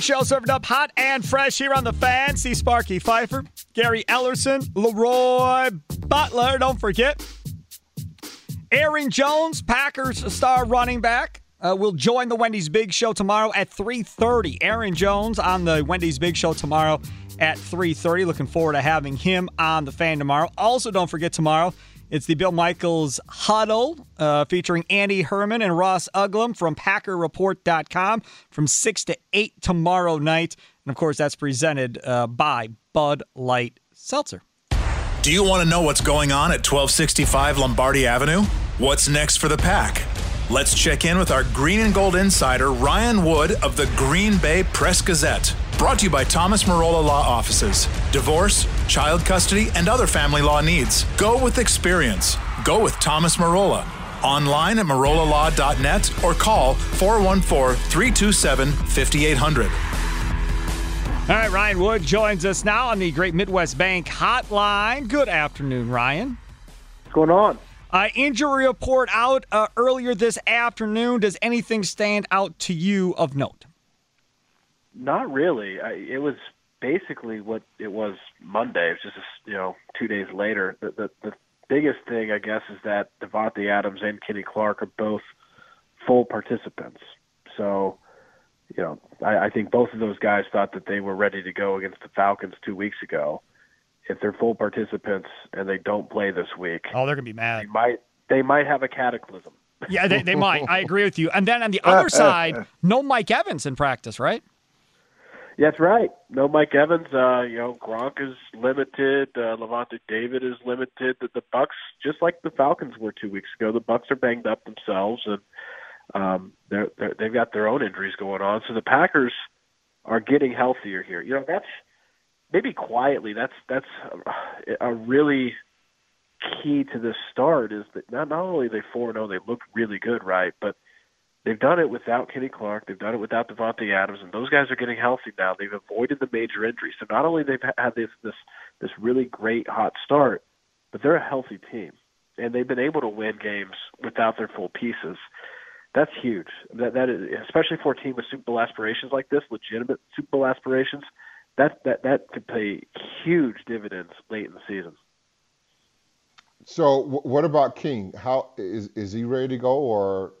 Big Show served up hot and fresh here on the fan. See Sparky Fifer, Gary Ellerson, Leroy Butler. Don't forget. Aaron Jones, Packers star running back, uh, will join the Wendy's Big Show tomorrow at 3.30. Aaron Jones on the Wendy's Big Show tomorrow at 3.30. Looking forward to having him on the fan tomorrow. Also, don't forget tomorrow, it's the Bill Michaels Huddle uh, featuring Andy Herman and Ross Uglem from PackerReport.com from 6 to 8 tomorrow night. And of course, that's presented uh, by Bud Light Seltzer. Do you want to know what's going on at 1265 Lombardi Avenue? What's next for the pack? Let's check in with our green and gold insider, Ryan Wood of the Green Bay Press Gazette. Brought to you by Thomas Marola Law Offices. Divorce, child custody, and other family law needs. Go with experience. Go with Thomas Marola. Online at marolalaw.net or call 414 327 5800. All right, Ryan Wood joins us now on the Great Midwest Bank Hotline. Good afternoon, Ryan. What's going on? Uh, injury report out uh, earlier this afternoon. Does anything stand out to you of note? Not really. I, it was basically what it was Monday. It was just you know two days later. The, the the biggest thing I guess is that Davante Adams and Kenny Clark are both full participants. So you know I, I think both of those guys thought that they were ready to go against the Falcons two weeks ago. If they're full participants and they don't play this week, oh, they're gonna be mad. They might they might have a cataclysm. Yeah, they, they might. I agree with you. And then on the other side, no Mike Evans in practice, right? That's right. No Mike Evans. Uh, you know, Gronk is limited. Uh, Lavonte David is limited. The, the Bucs, just like the Falcons were two weeks ago, the Bucs are banged up themselves, and um, they're, they're they've got their own injuries going on. So the Packers are getting healthier here. You know, that's maybe quietly. That's that's a, a really key to this start is that not not only they four zero, they look really good, right? But They've done it without Kenny Clark. They've done it without Davante Adams, and those guys are getting healthy now. They've avoided the major injuries. So not only they've had this this this really great hot start, but they're a healthy team, and they've been able to win games without their full pieces. That's huge. That that is, especially for a team with Super Bowl aspirations like this, legitimate Super Bowl aspirations. That that that could pay huge dividends late in the season. So, what about King? How is is he ready to go, or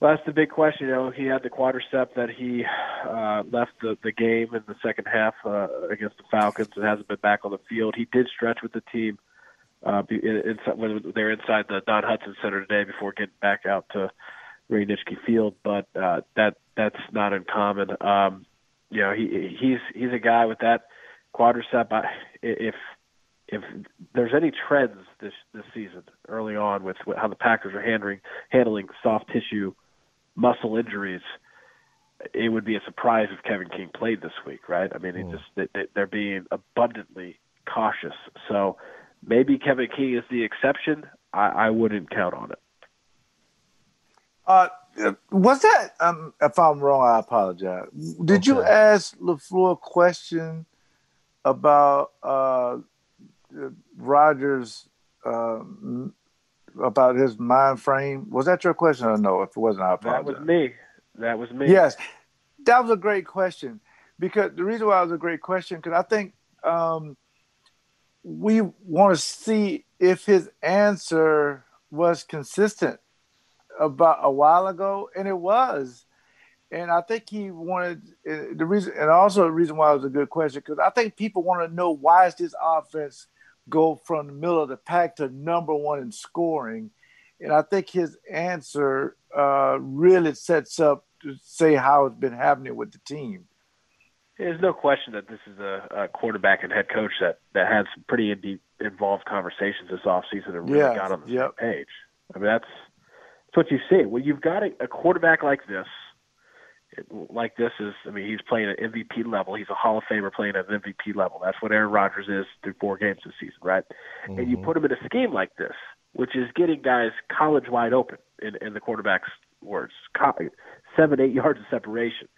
well, that's the big question. You know, he had the quadricep that he uh, left the, the game in the second half uh, against the Falcons and hasn't been back on the field. He did stretch with the team uh, in, in, when they're inside the Don Hutson Center today before getting back out to Nitschke Field, but uh, that that's not uncommon. Um, you know, he he's he's a guy with that quadricep. I, if if there's any trends this this season early on with how the Packers are handling handling soft tissue muscle injuries, it would be a surprise if Kevin King played this week, right? I mean, it just they, they're being abundantly cautious. So maybe Kevin King is the exception. I, I wouldn't count on it. Uh, was that? Um, if I'm wrong, I apologize. Did you ask LaFleur a question about uh, Rodgers um, about his mind frame? Was that your question or no? If it wasn't, I That was me. That was me. Yes, that was a great question because the reason why it was a great question because I think um, we want to see if his answer was consistent about a while ago, and it was. And I think he wanted uh, the reason, and also the reason why it was a good question because I think people want to know why is this offense go from the middle of the pack to number one in scoring, and I think his answer uh, really sets up to say how it's been happening with the team. There's no question that this is a, a quarterback and head coach that, that had some pretty in- involved conversations this offseason and really Yeah, got on the yep. same page. I mean, that's that's what you see. When you've got a, a quarterback like this, like this is, I mean, he's playing at MVP level. He's a Hall of Famer playing at an MVP level. That's what Aaron Rodgers is through four games this season, right? And you put him in a scheme like this, which is getting guys college wide open, in, in the quarterback's words, seven, eight yards of separation.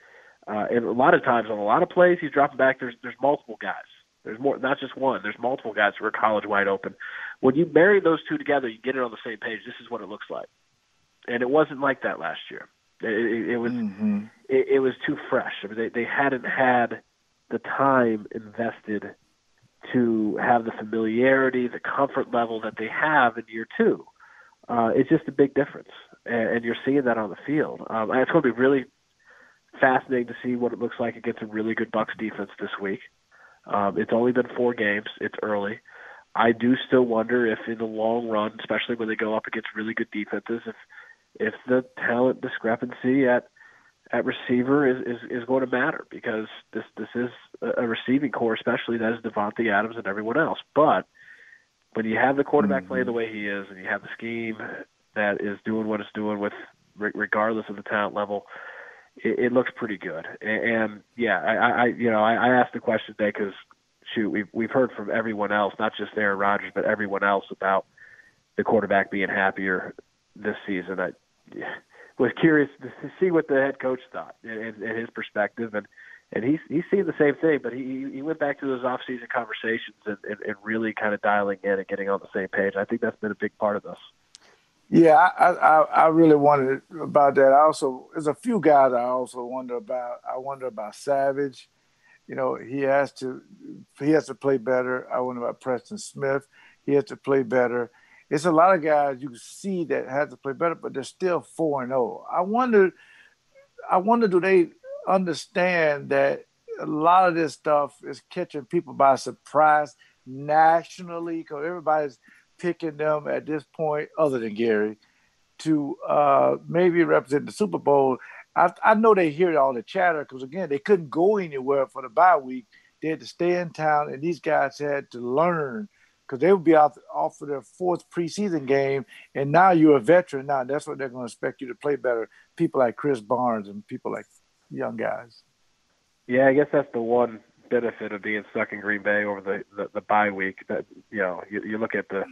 Uh, and a lot of times on a lot of plays, he's dropping back. There's there's multiple guys. There's more, not just one. There's multiple guys who are college wide open. When you marry those two together, you get it on the same page. This is what it looks like, and it wasn't like that last year. It, it, was Mm-hmm. it, it was too fresh. I mean, they they hadn't had the time invested to have the familiarity, the comfort level that they have in year two. Uh, it's just a big difference, and, and you're seeing that on the field. Um, and it's going to be really fascinating to see what it looks like against a really good Bucs defense this week. Um, it's only been four games. It's early. I do still wonder if, in the long run, especially when they go up against really good defenses, if if the talent discrepancy at at receiver is, is, is going to matter because this this is a receiving corps, especially that is Davante Adams and everyone else. But when you have the quarterback playing the mm-hmm. way he is, and you have the scheme that is doing what it's doing with regardless of the talent level, it, it looks pretty good. And, and yeah, I, I you know I, I asked the question today because shoot, we've we've heard from everyone else, not just Aaron Rodgers, but everyone else about the quarterback being happier this season. I was curious to see what the head coach thought and, and, his perspective, and and he's he's seen the same thing, but he he went back to those off season conversations and, and, and really kind of dialing in and getting on the same page. I think that's been a big part of this. Yeah, I, I I really wondered about that. I also there's a few guys I also wonder about. I wonder about Savage. You know, he has to he has to play better. I wonder about Preston Smith. He has to play better. It's a lot of guys you can see that have to play better, but they're still four and zero. I wonder, I wonder, do they understand that a lot of this stuff is catching people by surprise nationally because everybody's picking them at this point, other than Gary, to uh, maybe represent the Super Bowl. I, I know they hear all the chatter because again, they couldn't go anywhere for the bye week. They had to stay in town, and these guys had to learn because they would be out off for their fourth preseason game, and now you're a veteran. Now that's what they're going to expect you to play better. People like Chris Barnes and people like young guys. Yeah, I guess that's the one benefit of being stuck in Green Bay over the the, the bye week. That you know, you, you look at the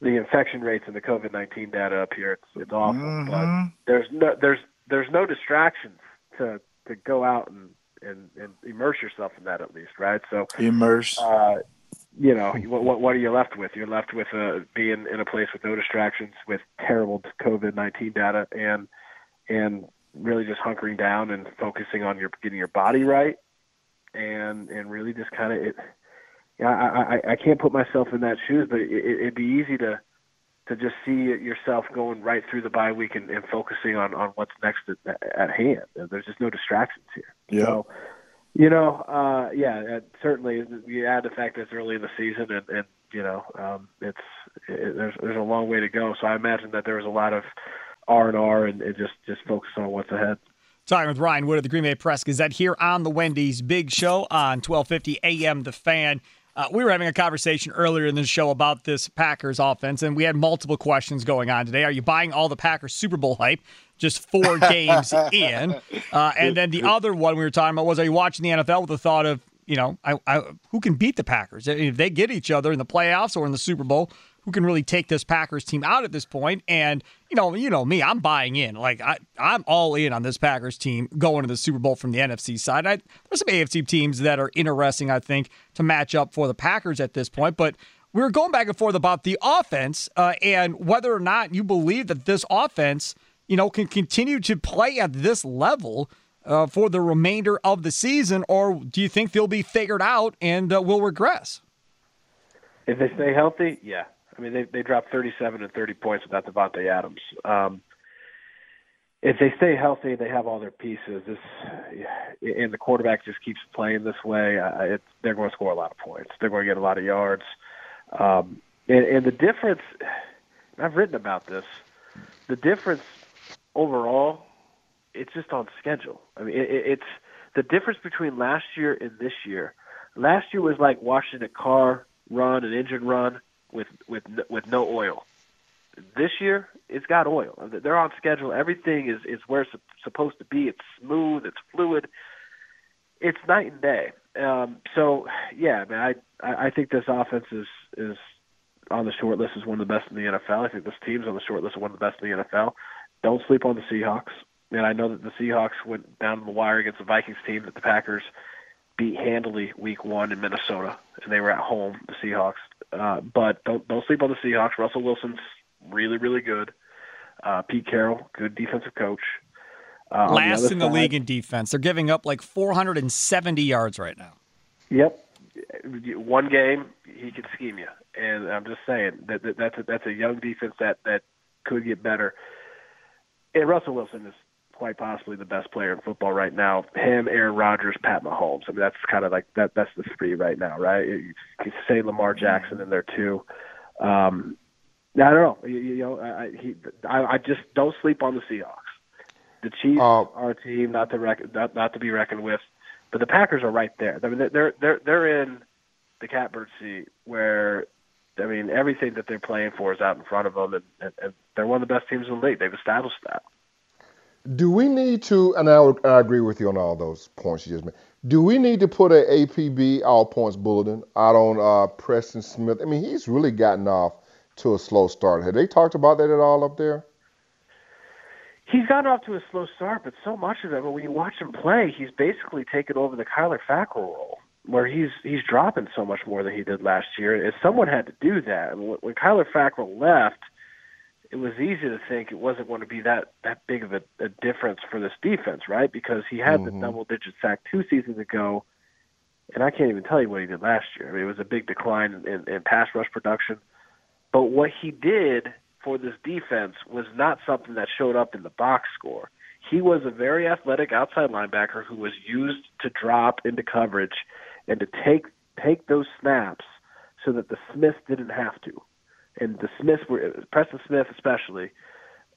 the infection rates and the COVID nineteen data up here. It's it's awful, Mhm. but there's no there's there's no distractions to to go out and and and immerse yourself in that at least, right? So Immerse. uh, you know, what, what what are you left with? You're left with uh, being in a place with no distractions, with terrible COVID nineteen data, and and really just hunkering down and focusing on your getting your body right, and and really just kind of it. Yeah, I, I I can't put myself in that shoes, but it, it- it'd be easy to to just see yourself going right through the bye week and, and focusing on on what's next at, at hand. There's just no distractions here. Yeah. So, you know, uh, yeah, uh, certainly you add the fact that it's early in the season and, and you know, um, it's it, there's there's a long way to go. So I imagine that there was a lot of R and R and just just focus on what's ahead. Talking with Ryan Wood of the Green Bay Press Gazette here on the Wendy's Big Show on 1250 AM The Fan. Uh, we were having a conversation earlier in the show about this Packers offense, and we had multiple questions going on today. Are you buying all the Packers Super Bowl hype just four games in? Uh, and then the other one we were talking about was, are you watching the NFL with the thought of, you know, I, I, who can beat the Packers if they get each other in the playoffs or in the Super Bowl? who can really take this Packers team out at this point. And you know, you know me, I'm buying in. Like I, I'm all in on this Packers team going to the Super Bowl from the NFC side. I, there's some AFC teams that are interesting, I think, to match up for the Packers at this point, but we were going back and forth about the offense uh, and whether or not you believe that this offense, you know, can continue to play at this level uh, for the remainder of the season, or do you think they'll be figured out and uh, will regress? If they stay healthy, yeah. I mean, they they dropped 37 and 30 points without Davante Adams. Um, if they stay healthy, they have all their pieces. This and the quarterback just keeps playing this way. Uh, it, they're going to score a lot of points. They're going to get a lot of yards. Um, and, and the difference, I've written about this. The difference overall, it's just on schedule. I mean, it, it's the difference between last year and this year. Last year was like watching a car run, an engine run with with with no oil. This year, it's got oil. They're on schedule. Everything is is where it's supposed to be. It's smooth. It's fluid. It's night and day. Um, so, yeah, I mean, I I think this offense is is on the short list as one of the best in the NFL. I think this team's on the short list of one of the best in the NFL. Don't sleep on the Seahawks. And I know that the Seahawks went down the wire against the Vikings team that the Packers beat handily week one in Minnesota, and they were at home, the Seahawks. Uh, but don't don't sleep on the Seahawks. Russell Wilson's really really good. Uh, Pete Carroll, good defensive coach. Uh, Last the in the side, league in defense. They're giving up like 470 yards right now. Yep, one game he can scheme you, and I'm just saying that, that that's a, that's a young defense that that could get better. And Russell Wilson is quite possibly the best player in football right now. Him, Aaron Rodgers, Pat Mahomes. I mean, that's kind of like that. That's the three right now, right? You can say Lamar Jackson in there too. Um, I don't know. You, you know, I, he, I, I just don't sleep on the Seahawks. The Chiefs uh, are a team not to reckon, not, not to be reckoned with, but the Packers are right there. I mean, they're they're they're in the catbird seat where I mean everything that they're playing for is out in front of them, and, and, and they're one of the best teams in the league. They've established that. Do we need to, and I, I agree with you on all those points you just made. Do we need to put an APB all points bulletin out on uh, Preston Smith? I mean, he's really gotten off to a slow start. Have they talked about that at all up there? He's gotten off to a slow start, but so much of it, but when you watch him play, he's basically taken over the Kyler Fackrell role, where he's he's dropping so much more than he did last year. If someone had to do that, And when Kyler Fackrell left, it was easy to think it wasn't going to be that that big of a, a difference for this defense, right? Because he had mm-hmm. the double-digit sack two seasons ago, and I can't even tell you what he did last year. I mean, it was a big decline in, in pass rush production. But what he did for this defense was not something that showed up in the box score. He was a very athletic outside linebacker who was used to drop into coverage and to take take those snaps so that the Smiths didn't have to and the Smiths were Preston Smith especially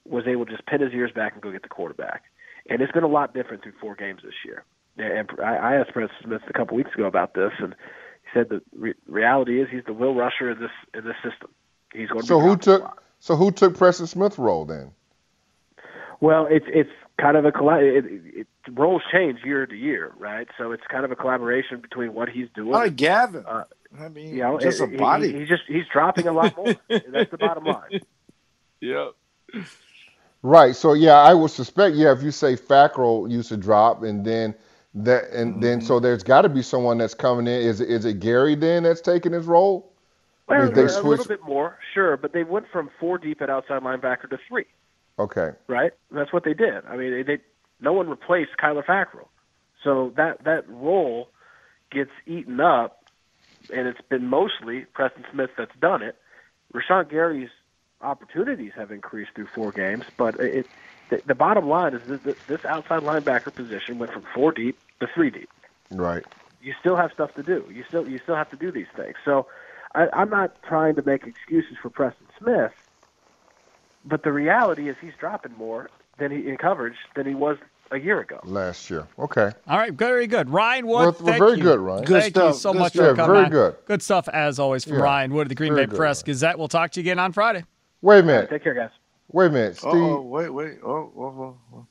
was able to just pin his ears back and go get the quarterback. And it's been a lot different through four games this year. And I asked Preston Smith a couple weeks ago about this, and he said the re- reality is he's the will rusher in this in this system. He's going. to So who took so who took Preston Smith's role then? Well, it's it's kind of a it, it, it, roles change year to year, right? So it's kind of a collaboration between what he's doing. Hi, Gavin. Uh, I mean, you know, just it, a body. He, he's just he's dropping a lot more. That's the bottom line. Yep. Right. So yeah, I would suspect yeah, if you say Fackrell used to drop, and then that, and mm-hmm. then so there's got to be someone that's coming in. Is is it Gary then that's taking his role? Well, they a switch? little bit more, sure, but they went from four deep at outside linebacker to three. Okay. Right. That's what they did. I mean, they, they no one replaced Kyler Fackrell, so that that role gets eaten up and it's been mostly Preston Smith that's done it. Rashan Gary's opportunities have increased through four games, but it, the, the bottom line is that this outside linebacker position went from four deep to three deep. Right. You still have stuff to do. You still you still have to do these things. So I, I'm not trying to make excuses for Preston Smith, but the reality is he's dropping more than he in coverage than he was a year ago. Last year. Okay. All right. Very good. Ryan Wood. We're, we're very you. good, Ryan. Good thank stuff. you so good much stuff. for coming. Very on. good. Good stuff as always from yeah. Ryan Wood of the Green very Bay good, Press Ryan. Gazette. We'll talk to you again on Friday. Wait a minute. take care, guys. Wait a minute, Steve. Oh, wait, wait. Oh, oh, oh,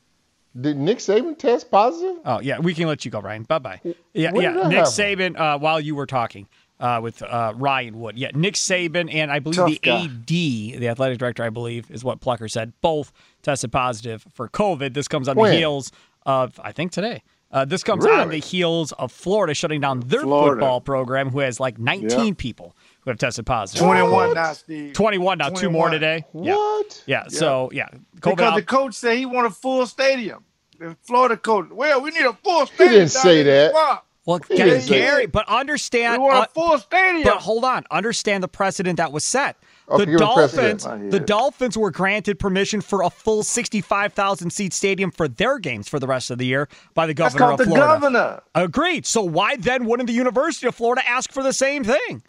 Did Nick Saban test positive? Oh yeah, we can let you go, Ryan. Bye bye. Yeah, when yeah. Nick happen? Saban, uh, while you were talking, uh, with uh, Ryan Wood. Yeah, Nick Saban and I believe Tough the guy. AD, the athletic director, I believe, is what Plucker said. Both tested positive for COVID. This comes on When? the heels of I think today. Uh, this comes on the heels of Florida shutting down their Florida. football program, who has like 19 Yeah. people who have tested positive. 21 now, Steve. 21 now, two more 21. today. Yeah. What? Yeah. So yeah, COVID Because out- the coach said he want a full stadium. The Florida coach. Well, we need a full stadium. He stadium. didn't say in the that. Well, Gary, but understand. want uh, a full stadium. But hold on, understand the precedent that was set. Okay, The Dolphins, the Dolphins were granted permission for a full 65,000 seat stadium for their games for the rest of the year by the That's governor called of the Florida. governor. Agreed. So why then wouldn't the University of Florida ask for the same thing?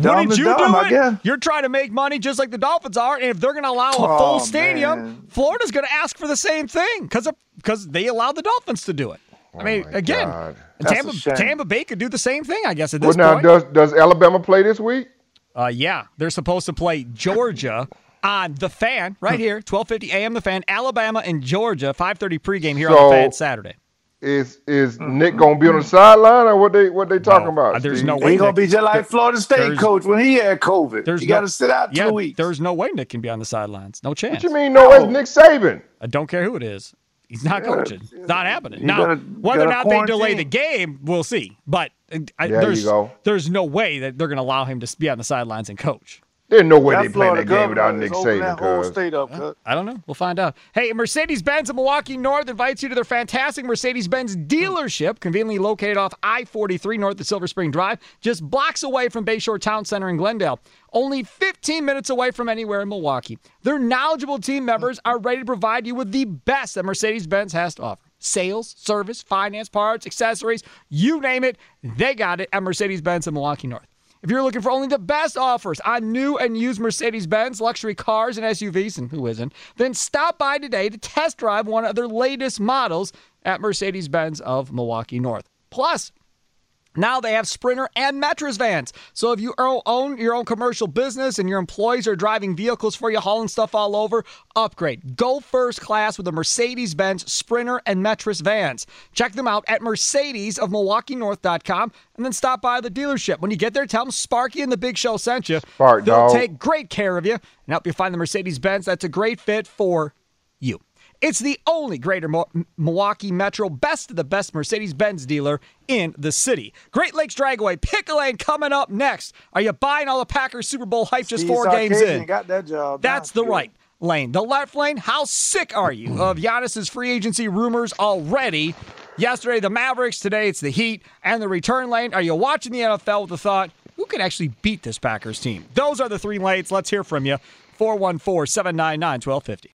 Dumb Wouldn't you dumb, do it? You're trying to make money just like the Dolphins are, and if they're going to allow a full Oh, stadium, man. Florida's going to ask for the same thing because because they allowed the Dolphins to do it. I mean, Oh again, God. Tampa. Tampa Bay could do the same thing, I guess. At Well, this now point, does does Alabama play this week? uh, yeah, they're supposed to play Georgia on the Fan right here, 12:50 a.m. The Fan, Alabama and Georgia, 5:30 pregame here on the Fan Saturday. Is is Nick gonna be on the sideline or what they what they talking No, about? uh, there's Steve? no way. He gonna be just like Florida State there's- coach when he had COVID. There's he no- got to sit out yeah, two weeks. There's no way Nick can be on the sidelines. No chance. What you mean? No, it's Nick Saban. I don't care who it is. He's not coaching. It's not happening. Now, gotta- whether or not they delay the game, we'll see. But uh, I, There there's there's no way that they're going to allow him to be on the sidelines and coach. There's no way they play Florida that game without governor Nick is Saban. whole state up. cuz. I don't know. We'll find out. Hey, Mercedes Benz of Milwaukee North invites you to their fantastic Mercedes Benz dealership, conveniently located off I 43 north of Silver Spring Drive, just blocks away from Bayshore Town Center in Glendale. Only 15 minutes away from anywhere in Milwaukee. Their knowledgeable team members are ready to provide you with the best that Mercedes Benz has to offer. Sales, service, finance, parts, accessories, you name it, they got it at Mercedes Benz of Milwaukee North. If you're looking for only the best offers on new and used Mercedes Benz, luxury cars, and SUVs, and who isn't, then stop by today to test drive one of their latest models at Mercedes Benz of Milwaukee North. Plus, now they have Sprinter and Metris vans. So if you own your own commercial business and your employees are driving vehicles for you, hauling stuff all over, upgrade. Go first class with the Mercedes Benz Sprinter and Metris vans. Check them out at Mercedes of MilwaukeeNorth.com and then stop by the dealership. When you get there, tell them Sparky and the Big Show sent you. Spark, They'll dog. take great care of you and help you find the Mercedes Benz that's a great fit for. It's the only Greater Mo- Milwaukee Metro best of the best Mercedes Benz dealer in the city. Great Lakes Dragway, Pickle Lane coming up next. Are you buying all the Packers Super Bowl hype just Steve four games Sarkisian in? Got that job. That's the right lane. The left lane, how sick are you of Giannis's free agency rumors already? Yesterday, the Mavericks. Today, it's the Heat. And the return lane, are you watching the NFL with the thought, who could actually beat this Packers team? Those are the three lanes. Let's hear from you. 414 799 1250.